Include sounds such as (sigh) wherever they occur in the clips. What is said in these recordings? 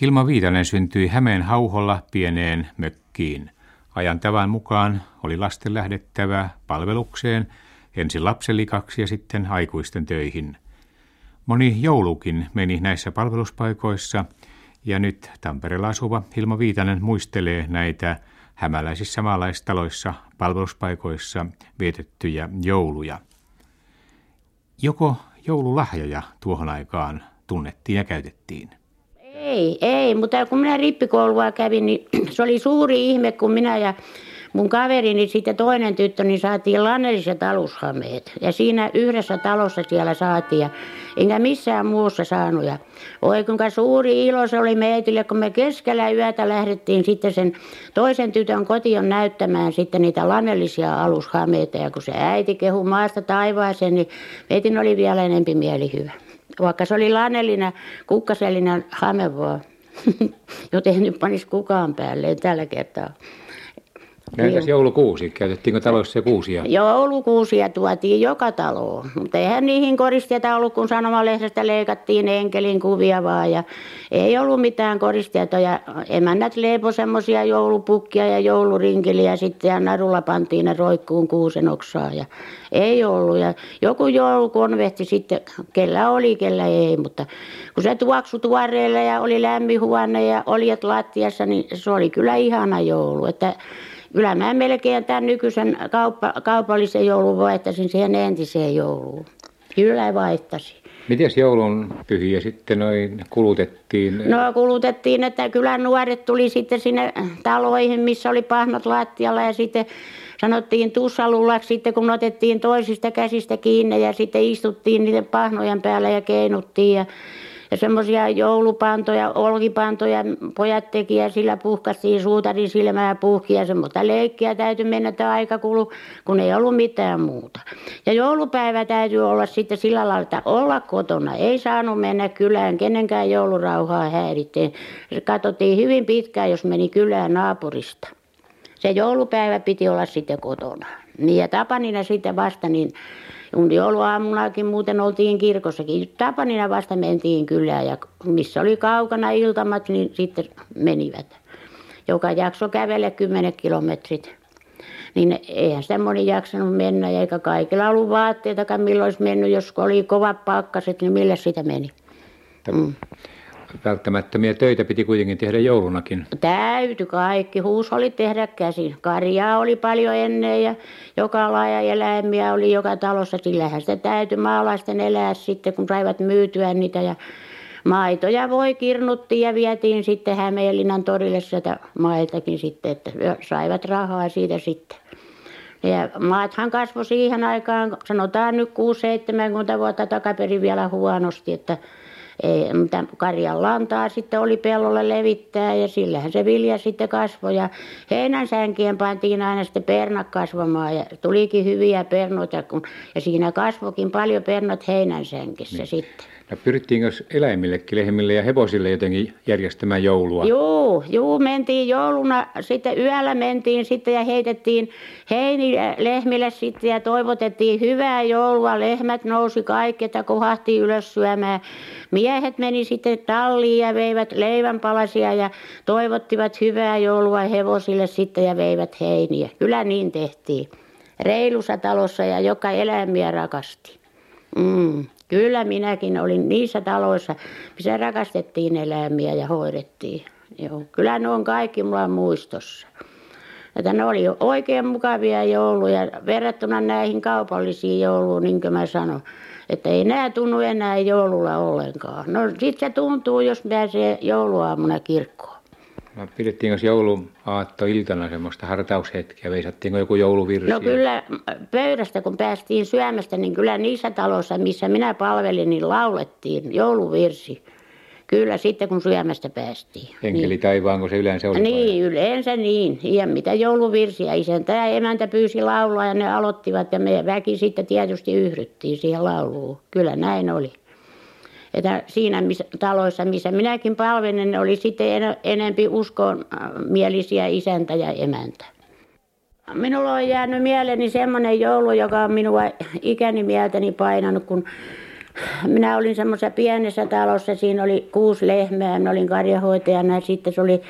Hilma Viitanen syntyi Hämeen hauholla pieneen mökkiin. Ajan tavan mukaan oli lasten lähdettävä palvelukseen, ensin lapselikaksi ja sitten aikuisten töihin. Moni joulukin meni näissä palveluspaikoissa ja nyt Tampereella asuva Hilma Viitanen muistelee näitä hämäläisissä maalaistaloissa palveluspaikoissa vietettyjä jouluja. Joko joululahjoja tuohon aikaan tunnettiin ja käytettiin? Ei, ei, mutta kun minä rippikoulua kävin, niin (clears throat) se oli suuri ihme, kun minä ja mun kaverini sitten toinen tyttö, niin saatiin lannelliset alushameet. Ja siinä yhdessä talossa siellä saatiin, ja enkä missään muussa saanut. Ja oi kuinka suuri ilo se oli meitille, kun me keskellä yötä lähdettiin sitten sen toisen tytön kotiin näyttämään sitten niitä lannellisia alushameita. Ja kun se äiti kehu maasta taivaaseen, niin meitin oli vielä enempi mielihyvä. Vaikka se oli lannellinen, kukkasellinen hame vaan. (laughs) Joten ei nyt panisi kukaan päälle tällä kertaa. No entäs joulukuusi? Käytettiinkö taloissa kuusia? Joulukuusia tuotiin joka taloon. Mutta eihän niihin koristeita ollut, kun sanomalehdestä leikattiin enkelin kuvia vaan. Ja ei ollut mitään koristeita. Ja emännät leipoi semmoisia joulupukkia ja joulurinkeliä sitten. Ja narulla pantiin ne roikkuun kuusen oksaa. Ja ei ollut. Ja joku joulukonvehti sitten, kellä oli, kellä ei. Mutta kun se tuoksui tuoreelle ja oli lämmin huone ja oljet lattiassa, niin se oli kyllä ihana joulu. Että Kyllä mä melkein tämän nykyisen kauppa, kaupallisen joulun vaihtaisin siihen entiseen jouluun. Kyllä vaihtaisin. Miten joulun pyhiä sitten noin kulutettiin? No kulutettiin, että kyllä nuoret tuli sitten sinne taloihin, missä oli pahnat lattialla ja sitten sanottiin tussalullaksi sitten, kun otettiin toisista käsistä kiinni ja sitten istuttiin niiden pahnojen päällä ja keinuttiin ja ja semmoisia joulupantoja, olkipantoja pojat teki ja sillä puhkastiin suutarin silmää puhki ja semmoista leikkiä täytyi mennä, että aika kulu, kun ei ollut mitään muuta. Ja joulupäivä täytyy olla sitten sillä lailla, että olla kotona. Ei saanut mennä kylään, kenenkään joulurauhaa häiritteen. Katsottiin hyvin pitkään, jos meni kylään naapurista. Se joulupäivä piti olla sitten kotona. Niin ja Tapanina sitten vasta niin kun jouluaamunakin muuten oltiin kirkossakin. Tapanina vasta mentiin kyllä ja missä oli kaukana iltamat, niin sitten menivät. Joka jakso kävele kymmenet kilometrit. Niin eihän sitä moni jaksanut mennä, eikä kaikilla ollut vaatteitakaan, milloin olisi mennyt. Jos oli kovat pakkaset, niin millä sitä meni. Mm välttämättömiä töitä piti kuitenkin tehdä joulunakin. Täytyi kaikki. Huus oli tehdä käsin. Karjaa oli paljon ennen ja joka laaja eläimiä oli joka talossa. Sillähän sitä täytyi maalaisten elää sitten, kun saivat myytyä niitä. Ja maitoja voi kirnuttiin ja vietiin sitten Hämeenlinnan torille sitä maitakin sitten, että saivat rahaa siitä sitten. Ja maathan kasvoi siihen aikaan, sanotaan nyt 6-70 vuotta takaperin vielä huonosti, että ei, mutta karjan lantaa sitten oli pellolle levittää ja sillähän se vilja sitten kasvoi ja heinänsänkien pantiin aina sitten pernat kasvamaan ja tulikin hyviä pernoita kun, ja siinä kasvokin paljon pernat heinänsänkissä niin. sitten. No pyrittiinkö eläimillekin, lehmille ja hevosille jotenkin järjestämään joulua? Joo, joo, mentiin jouluna, sitten yöllä mentiin sitten ja heitettiin heini lehmille sitten ja toivotettiin hyvää joulua. Lehmät nousi kaikki, että kohahti ylös syömään. Miehet meni sitten talliin ja veivät leivänpalasia ja toivottivat hyvää joulua hevosille sitten ja veivät heiniä. Kyllä niin tehtiin. Reilussa talossa ja joka eläimiä rakasti. Mm. Kyllä minäkin olin niissä taloissa, missä rakastettiin eläimiä ja hoidettiin. Joo, kyllä ne on kaikki mulla muistossa. Että ne oli oikein mukavia jouluja verrattuna näihin kaupallisiin jouluun, niin kuin mä sanon. Että ei nämä tunnu enää joululla ollenkaan. No sit se tuntuu, jos pääsee jouluaamuna kirkkoon. No, pidettiinkö jouluaattoiltana semmoista hartaushetkeä? Veisattiinko joku jouluvirsi? No kyllä pöydästä, kun päästiin syömästä, niin kyllä niissä taloissa, missä minä palvelin, niin laulettiin jouluvirsi. Kyllä sitten, kun syömästä päästiin. Enkeli niin. taivaanko se yleensä oli? Niin, vai? yleensä niin. Ja mitä jouluvirsiä. Isäntä ja emäntä pyysi laulua ja ne aloittivat ja me väki sitten tietysti yhdyttiin siihen lauluun. Kyllä näin oli että siinä missä, taloissa, missä minäkin palvelin, oli sitten en, enempi uskonmielisiä isäntä ja emäntä. Minulla on jäänyt mieleeni semmoinen joulu, joka on minua ikäni mieltäni painanut, kun minä olin semmoisessa pienessä talossa, siinä oli kuusi lehmää, minä olin karjahoitajana ja sitten se oli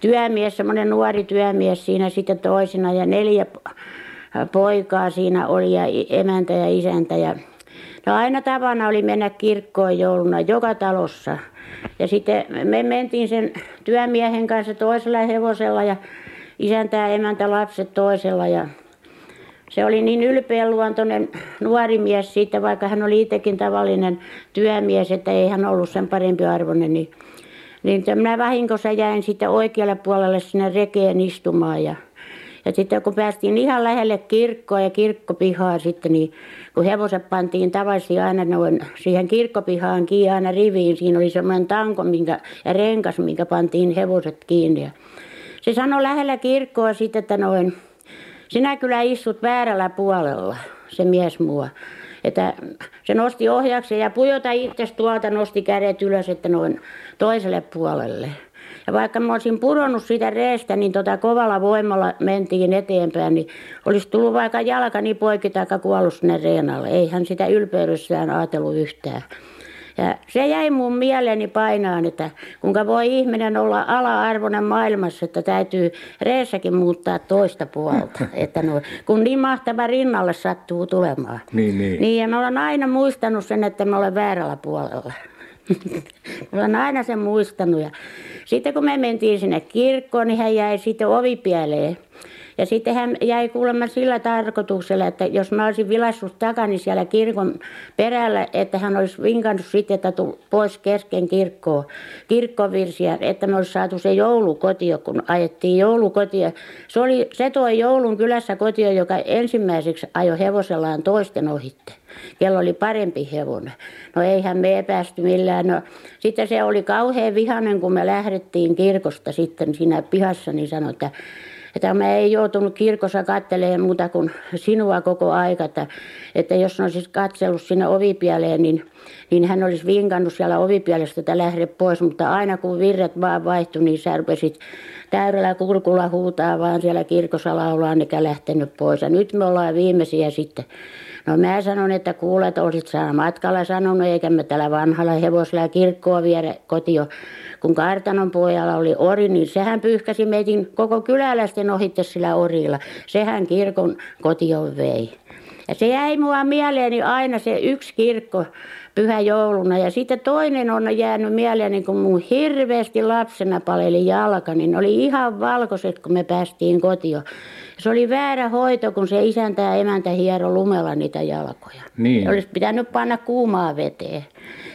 työmies, semmoinen nuori työmies siinä sitten toisena ja neljä poikaa siinä oli ja emäntä ja isäntä ja no aina tapana oli mennä kirkkoon jouluna joka talossa. Ja sitten me mentiin sen työmiehen kanssa toisella hevosella ja isäntä ja emäntä lapset toisella ja se oli niin ylpeäluontoinen nuori mies siitä, vaikka hän oli itsekin tavallinen työmies, että ei hän ollut sen parempi arvoinen, niin, niin minä vahingossa jäin sitten oikealle puolelle sinne rekeen istumaan ja ja sitten kun päästiin ihan lähelle kirkkoa ja kirkkopihaa sitten, niin kun hevoset pantiin tavallisesti aina noin siihen kirkkopihaan kiinni aina riviin, siinä oli semmoinen tanko minkä, ja renkas, minkä pantiin hevoset kiinni. Ja se sanoi lähellä kirkkoa sitten, että noin, sinä kyllä istut väärällä puolella, se mies mua. Että se nosti ohjaksen ja pujota itse tuolta nosti kädet ylös, että noin toiselle puolelle. Ja vaikka mä olisin pudonnut siitä reestä, niin tota kovalla voimalla mentiin eteenpäin, niin olisi tullut vaikka jalkani poikki tai kuollut sinne reenalle. Ei hän sitä ylpeydessään ajatellut yhtään. Ja se jäi mun mieleeni painaan, että kuinka voi ihminen olla ala-arvoinen maailmassa, että täytyy reessäkin muuttaa toista puolta. (laughs) Että no, kun niin mahtava rinnalle sattuu tulemaan. Niin, niin. niin ja mä olen aina muistanut sen, että mä olen väärällä puolella. (laughs) olen aina sen muistanut. Ja sitten kun me mentiin sinne kirkkoon, niin hän jäi sitten ovipieleen. Ja sitten hän jäi kuulemma sillä tarkoituksella, että jos mä olisin vilassut takani siellä kirkon perällä, että hän olisi vinkannut sitten, että tuli pois kesken kirkkoa, kirkkovirsiä, että me olisi saatu se joulukotio, kun ajettiin joulukotia. Se, oli, se toi joulun kylässä kotio, joka ensimmäiseksi ajoi hevosellaan toisten ohitte. Kello oli parempi hevonen. No eihän me päästy millään. No, sitten se oli kauhean vihainen, kun me lähdettiin kirkosta sitten siinä pihassa, niin sanoi, että että mä ei joutunut kirkossa katselemaan muuta kuin sinua koko aika, että, että jos olisit katsellut sinne ovipieleen, niin, niin hän olisi vinkannut siellä ovipielestä, että lähde pois, mutta aina kun virret vaan vaihtui, niin sä rupesit täydellä kurkulla huutaa vaan siellä kirkossa laulaa, eikä lähtenyt pois. Ja nyt me ollaan viimeisiä sitten. No mä sanon, että kuule, että olisit sä matkalla sanonut, eikä me tällä vanhalla hevosella kirkkoa viedä kotio. Kun kartanon pojalla oli ori, niin sehän pyyhkäsi meitin koko kyläläisten ohitte sillä orilla. Sehän kirkon kotio vei. Ja se jäi mua mieleeni aina se yksi kirkko pyhä jouluna. Ja sitten toinen on jäänyt mieleeni, kun mun hirveästi lapsena paleli jalka, niin oli ihan valkoiset, kun me päästiin kotiin. Se oli väärä hoito, kun se isäntä ja emäntä hiero lumella niitä jalkoja. Niin. Olisi pitänyt panna kuumaa veteen.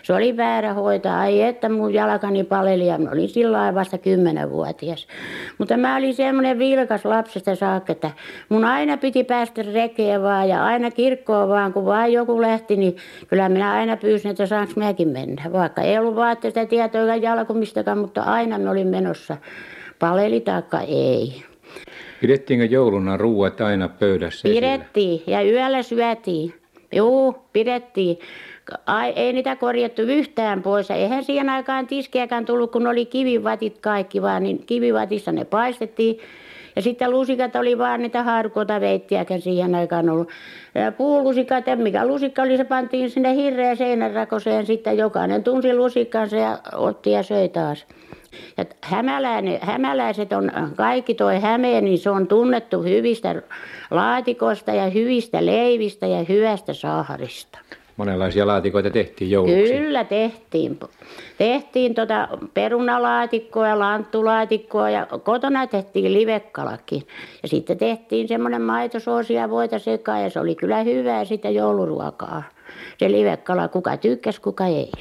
Se oli väärä hoito. Ai että mun jalkani paleli ja mä olin silloin vasta kymmenenvuotias. Mutta mä olin semmoinen vilkas lapsesta saakka, että mun aina piti päästä rekeen vaan ja aina kirkkoon vaan, kun vaan joku lähti, niin kyllä minä aina pyysin, että saanko mäkin mennä. Vaikka ei ollut vaatteesta tietoa jalkumistakaan, mutta aina me olin menossa. Paleli taikka ei. Pidettiinkö jouluna ruuat aina pöydässä Pidettiin ja yöllä syötiin. Joo, pidettiin. Ai, ei niitä korjattu yhtään pois. Eihän siihen aikaan tiskiäkään tullut, kun oli kivivatit kaikki vaan, niin kivivatissa ne paistettiin. Ja sitten lusikat oli vaan niitä harkota veittiäkään siihen aikaan ollut. Ja puulusikat, ja mikä lusikka oli, se pantiin sinne hirreä seinänrakoseen. Sitten jokainen tunsi lusikkansa ja otti ja söi taas. Ja hämäläiset on, kaikki toi Hämeen, niin se on tunnettu hyvistä laatikoista ja hyvistä leivistä ja hyvästä saharista. Monenlaisia laatikoita tehtiin jouluksi. Kyllä tehtiin. Tehtiin tuota perunalaatikkoa ja lanttulaatikkoa ja kotona tehtiin livekkalakin. Ja sitten tehtiin semmoinen maitosoosi ja voita sekaan ja se oli kyllä hyvää sitä jouluruokaa. Se livekkala, kuka tykkäsi, kuka ei.